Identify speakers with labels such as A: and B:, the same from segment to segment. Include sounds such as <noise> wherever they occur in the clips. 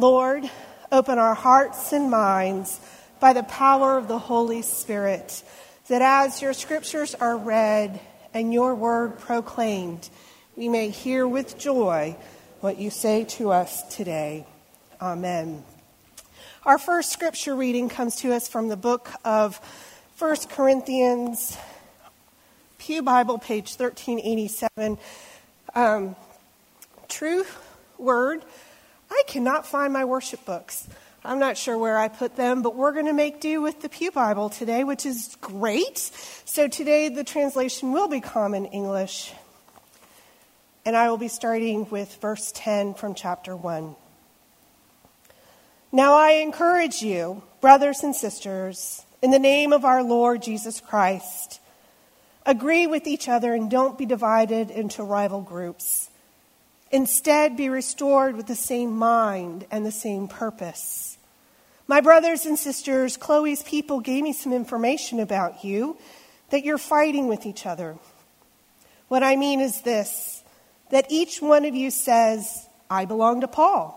A: Lord, open our hearts and minds by the power of the Holy Spirit, that as your scriptures are read and your word proclaimed, we may hear with joy what you say to us today. Amen. Our first scripture reading comes to us from the book of 1 Corinthians, Pew Bible, page 1387. Um, true word. I cannot find my worship books. I'm not sure where I put them, but we're going to make do with the Pew Bible today, which is great. So today the translation will be Common English. And I will be starting with verse 10 from chapter 1. Now I encourage you, brothers and sisters, in the name of our Lord Jesus Christ, agree with each other and don't be divided into rival groups. Instead, be restored with the same mind and the same purpose. My brothers and sisters, Chloe's people gave me some information about you that you're fighting with each other. What I mean is this that each one of you says, I belong to Paul.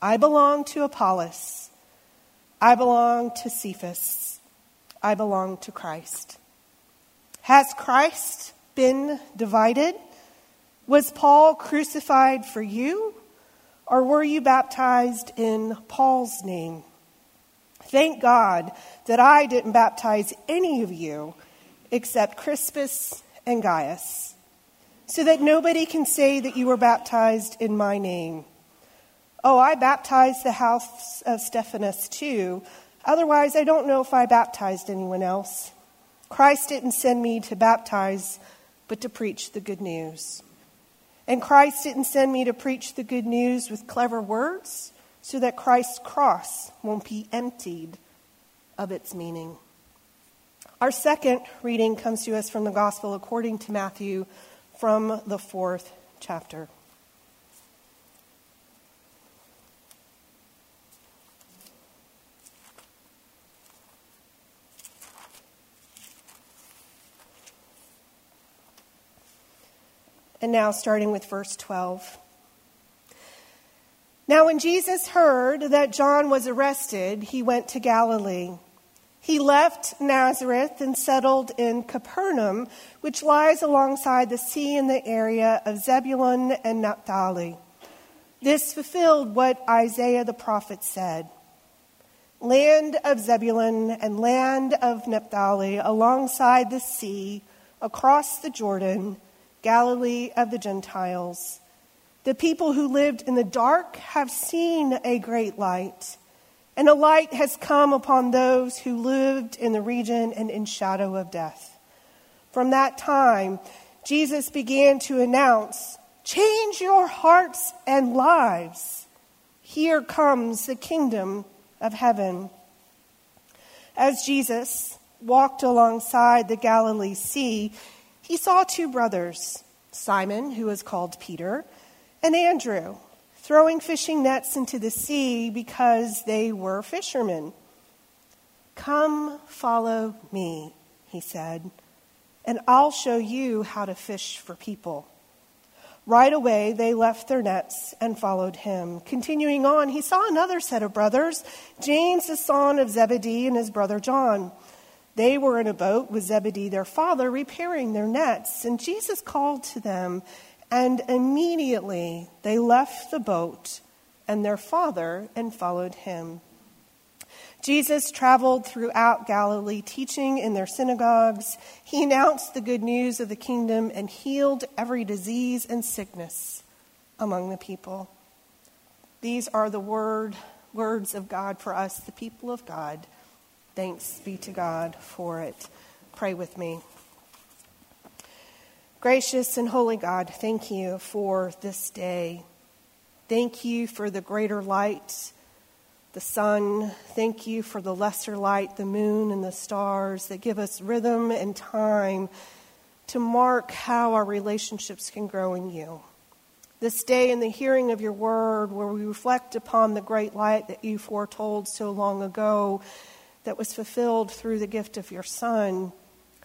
A: I belong to Apollos. I belong to Cephas. I belong to Christ. Has Christ been divided? Was Paul crucified for you? Or were you baptized in Paul's name? Thank God that I didn't baptize any of you except Crispus and Gaius, so that nobody can say that you were baptized in my name. Oh, I baptized the house of Stephanus too. Otherwise, I don't know if I baptized anyone else. Christ didn't send me to baptize, but to preach the good news. And Christ didn't send me to preach the good news with clever words so that Christ's cross won't be emptied of its meaning. Our second reading comes to us from the Gospel according to Matthew from the fourth chapter. And now, starting with verse 12. Now, when Jesus heard that John was arrested, he went to Galilee. He left Nazareth and settled in Capernaum, which lies alongside the sea in the area of Zebulun and Naphtali. This fulfilled what Isaiah the prophet said Land of Zebulun and land of Naphtali, alongside the sea, across the Jordan Galilee of the Gentiles. The people who lived in the dark have seen a great light, and a light has come upon those who lived in the region and in shadow of death. From that time, Jesus began to announce, Change your hearts and lives. Here comes the kingdom of heaven. As Jesus walked alongside the Galilee Sea, he saw two brothers, Simon, who was called Peter, and Andrew, throwing fishing nets into the sea because they were fishermen. Come, follow me, he said, and I'll show you how to fish for people. Right away, they left their nets and followed him. Continuing on, he saw another set of brothers, James, the son of Zebedee, and his brother John. They were in a boat with Zebedee, their father, repairing their nets. And Jesus called to them, and immediately they left the boat and their father and followed him. Jesus traveled throughout Galilee, teaching in their synagogues. He announced the good news of the kingdom and healed every disease and sickness among the people. These are the word, words of God for us, the people of God. Thanks be to God for it. Pray with me. Gracious and holy God, thank you for this day. Thank you for the greater light, the sun. Thank you for the lesser light, the moon and the stars that give us rhythm and time to mark how our relationships can grow in you. This day, in the hearing of your word, where we reflect upon the great light that you foretold so long ago that was fulfilled through the gift of your Son.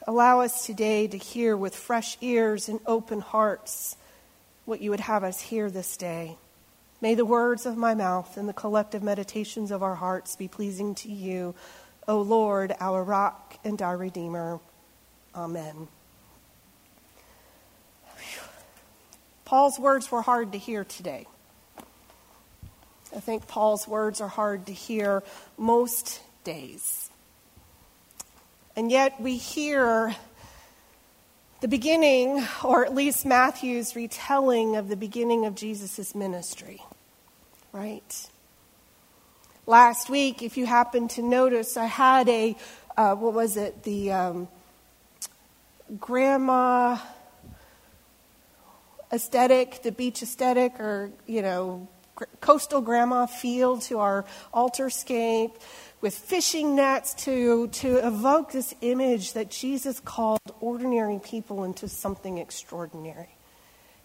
A: Allow us today to hear with fresh ears and open hearts what you would have us hear this day. May the words of my mouth and the collective meditations of our hearts be pleasing to you, O Lord, our rock and our redeemer. Amen. Paul's words were hard to hear today. I think Paul's words are hard to hear most days. And yet we hear the beginning, or at least Matthew's retelling of the beginning of Jesus' ministry, right? Last week, if you happen to notice, I had a, uh, what was it, the um, grandma aesthetic, the beach aesthetic, or, you know, coastal grandma feel to our altar scape with fishing nets to, to evoke this image that Jesus called ordinary people into something extraordinary.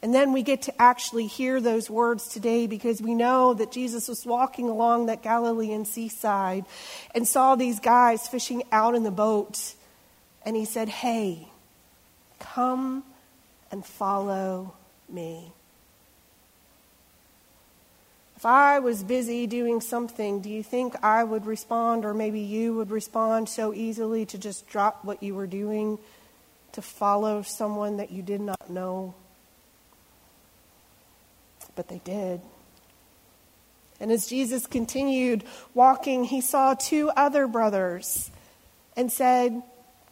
A: And then we get to actually hear those words today because we know that Jesus was walking along that Galilean seaside and saw these guys fishing out in the boat. And he said, Hey, come and follow me. If I was busy doing something, do you think I would respond, or maybe you would respond so easily to just drop what you were doing to follow someone that you did not know? But they did. And as Jesus continued walking, he saw two other brothers and said,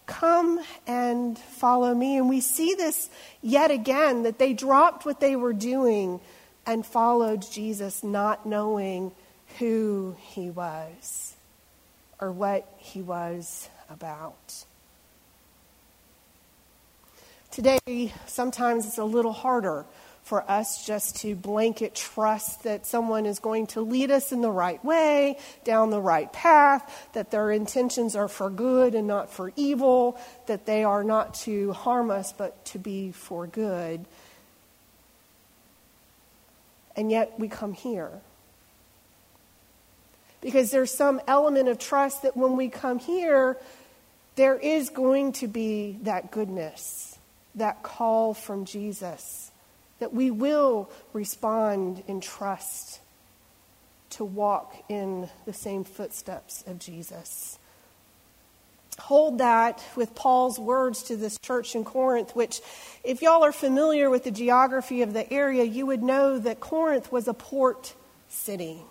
A: Come and follow me. And we see this yet again that they dropped what they were doing and followed Jesus not knowing who he was or what he was about. Today, sometimes it's a little harder for us just to blanket trust that someone is going to lead us in the right way, down the right path, that their intentions are for good and not for evil, that they are not to harm us but to be for good and yet we come here. Because there's some element of trust that when we come here, there is going to be that goodness, that call from Jesus, that we will respond in trust to walk in the same footsteps of Jesus hold that with Paul's words to this church in Corinth, which, if y'all are familiar with the geography of the area, you would know that Corinth was a port city.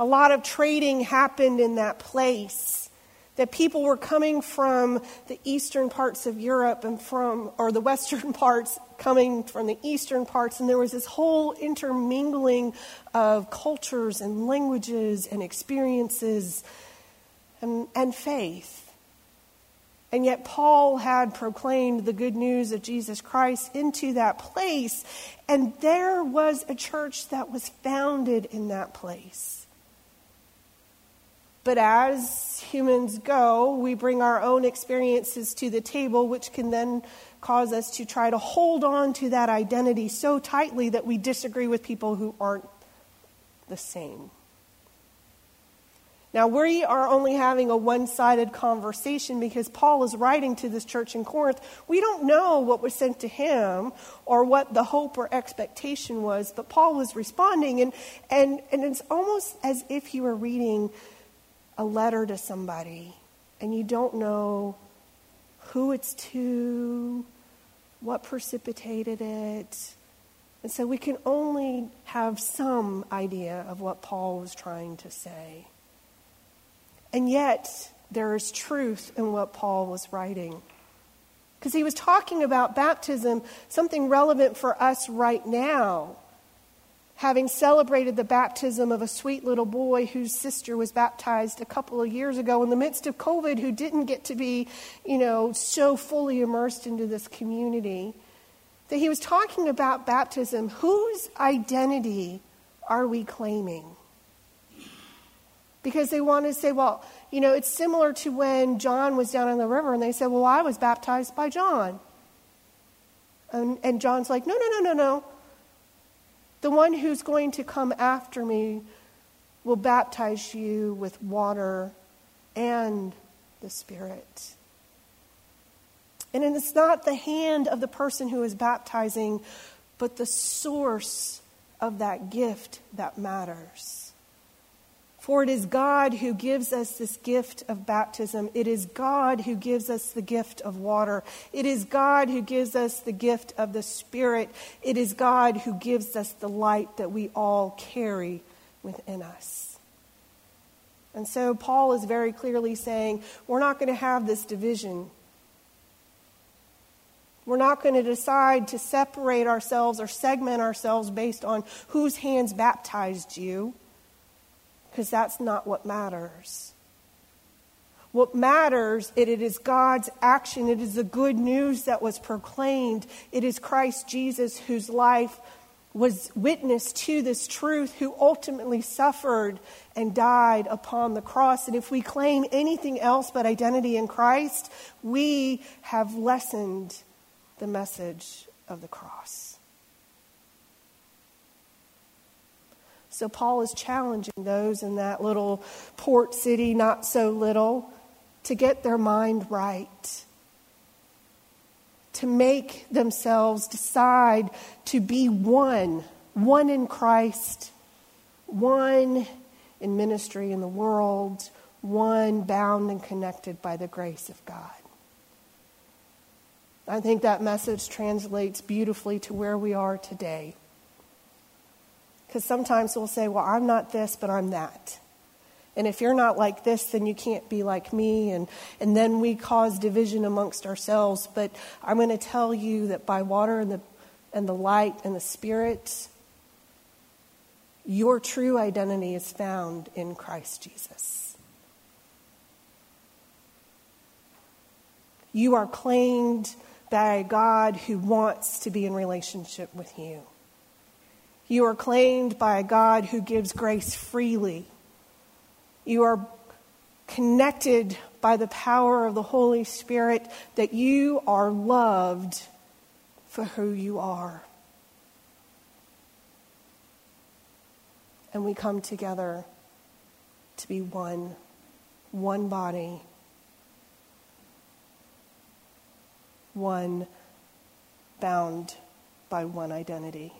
A: A lot of trading happened in that place. That people were coming from the eastern parts of Europe and from, or the western <laughs> parts coming from the eastern parts, and there was this whole intermingling of cultures and languages and experiences and, and faith. And yet, Paul had proclaimed the good news of Jesus Christ into that place, and there was a church that was founded in that place. But as humans go, we bring our own experiences to the table, which can then cause us to try to hold on to that identity so tightly that we disagree with people who aren't the same. Now, we are only having a one sided conversation because Paul is writing to this church in Corinth. We don't know what was sent to him or what the hope or expectation was, but Paul was responding, and, and, and it's almost as if you were reading a letter to somebody and you don't know who it's to, what precipitated it. And so we can only have some idea of what Paul was trying to say. And yet, there is truth in what Paul was writing. Because he was talking about baptism, something relevant for us right now. Having celebrated the baptism of a sweet little boy whose sister was baptized a couple of years ago in the midst of COVID, who didn't get to be, you know, so fully immersed into this community, that he was talking about baptism. Whose identity are we claiming? Because they want to say, well, you know, it's similar to when John was down on the river and they said, well, I was baptized by John. And, and John's like, no, no, no, no, no. The one who's going to come after me will baptize you with water and the Spirit. And it's not the hand of the person who is baptizing, but the source of that gift that matters. For it is God who gives us this gift of baptism. It is God who gives us the gift of water. It is God who gives us the gift of the Spirit. It is God who gives us the light that we all carry within us. And so Paul is very clearly saying, we're not going to have this division. We're not going to decide to separate ourselves or segment ourselves based on whose hands baptized you because that's not what matters. What matters, it, it is God's action. It is the good news that was proclaimed. It is Christ Jesus whose life was witness to this truth, who ultimately suffered and died upon the cross. And if we claim anything else but identity in Christ, we have lessened the message of the cross. So Paul is challenging those in that little port city, not so little, to get their mind right, to make themselves decide to be one, one in Christ, one in ministry in the world, one bound and connected by the grace of God. I think that message translates beautifully to where we are today. Because sometimes we'll say, well, I'm not this, but I'm that. And if you're not like this, then you can't be like me. And, and then we cause division amongst ourselves. But I'm going to tell you that by water and the, and the light and the Spirit, your true identity is found in Christ Jesus. You are claimed by a God who wants to be in relationship with you. You are claimed by a God who gives grace freely. You are connected by the power of the Holy Spirit that you are loved for who you are. And we come together to be one, one body, one bound by one identity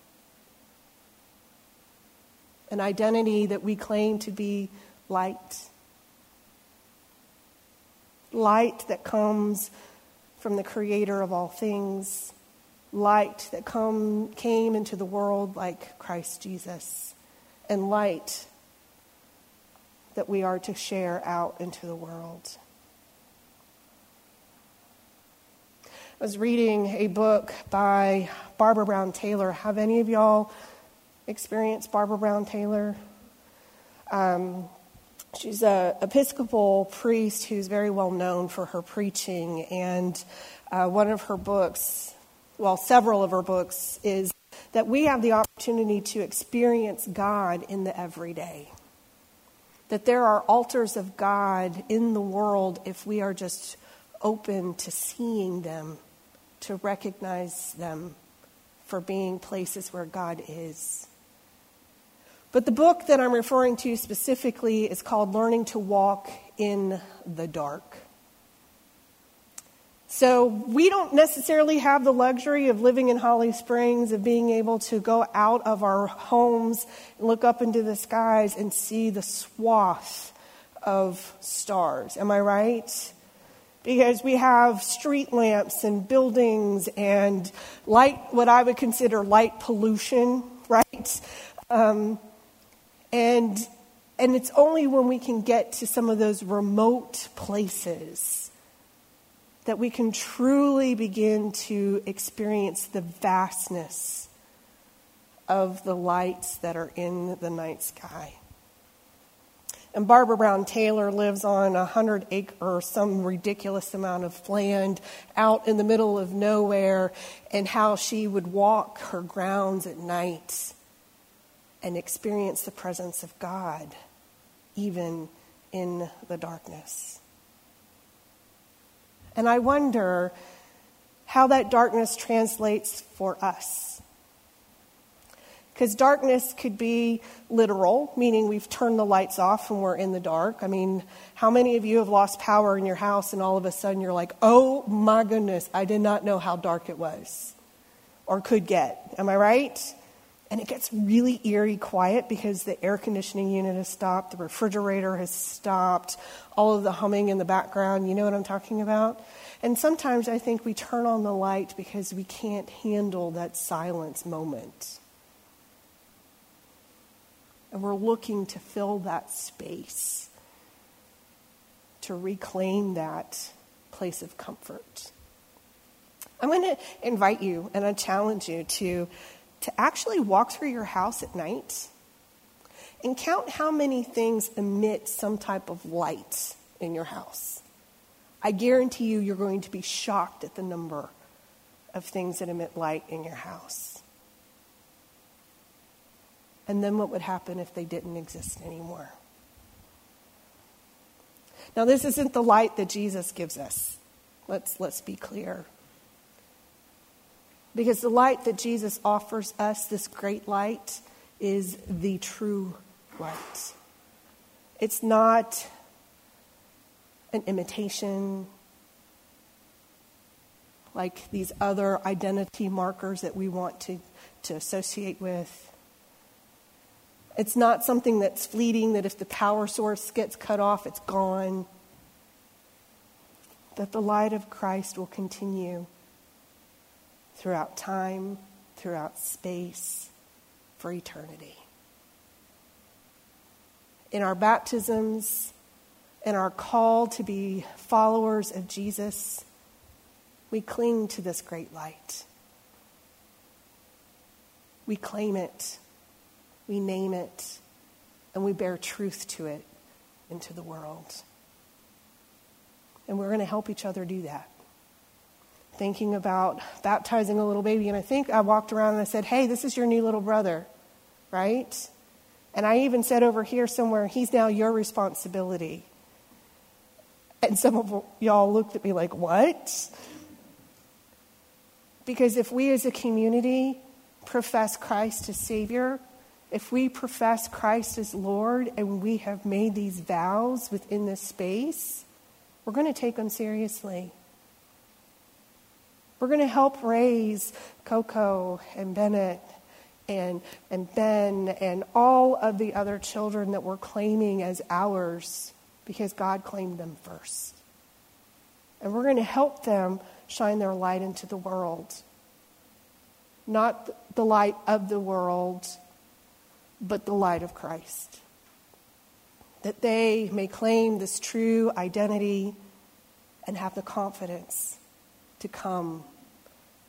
A: an identity that we claim to be light. Light that comes from the creator of all things, light that come, came into the world like Christ Jesus, and light that we are to share out into the world. I was reading a book by Barbara Brown Taylor. Have any of y'all experience Barbara Brown Taylor. Um, she's an Episcopal priest who's very well known for her preaching, and uh, one of her books, well, several of her books, is that we have the opportunity to experience God in the everyday. That there are altars of God in the world if we are just open to seeing them, to recognize them for being places where God is. But the book that I'm referring to specifically is called Learning to Walk in the Dark. So we don't necessarily have the luxury of living in Holly Springs, of being able to go out of our homes look up into the skies and see the swath of stars. Am I right? Because we have street lamps and buildings and light, what I would consider light pollution, right? Um, and, and it's only when we can get to some of those remote places that we can truly begin to experience the vastness of the lights that are in the night sky. And Barbara Brown Taylor lives on a hundred acre or some ridiculous amount of land out in the middle of nowhere, and how she would walk her grounds at night and experience the presence of God even in the darkness. And I wonder how that darkness translates for us. Because darkness could be literal, meaning we've turned the lights off and we're in the dark. I mean, how many of you have lost power in your house and all of a sudden you're like, oh my goodness, I did not know how dark it was or could get? Am I right? And it gets really eerie quiet because the air conditioning unit has stopped, the refrigerator has stopped, all of the humming in the background. You know what I'm talking about? And sometimes I think we turn on the light because we can't handle that silence moment. And we're looking to fill that space, to reclaim that place of comfort. I'm going to invite you and I challenge you to to actually walk through your house at night and count how many things emit some type of light in your house. I guarantee you, you're going to be shocked at the number of things that emit light in your house. And then what would happen if they didn't exist anymore? Now, this isn't the light that Jesus gives us. Let's, let's be clear. Because the light that Jesus offers us, this great light, is the true light. It's not an imitation like these other identity markers that we want to, to associate with. It's not something that's fleeting, that if the power source gets cut off, it's gone. That the light of Christ will continue throughout time, throughout space, for eternity. In our baptisms, in our call to be followers of Jesus, we cling to this great light. We claim it, we name it, and we bear truth to it into the world. And we're going to help each other do that thinking about baptizing a little baby, and I think I walked around and I said, Hey, this is your new little brother, right? And I even said over here somewhere, He's now your responsibility. And some of y'all looked at me like, What? Because if we as a community profess Christ as Savior, if we profess Christ as Lord and we have made these vows within this space, we're going to take them seriously. We're going to help raise Coco and Bennett and, and Ben and all of the other children that we're claiming as ours because God claimed them first. And we're going to help them shine their light into the world. Not the light of the world, but the light of Christ. That they may claim this true identity and have the confidence to come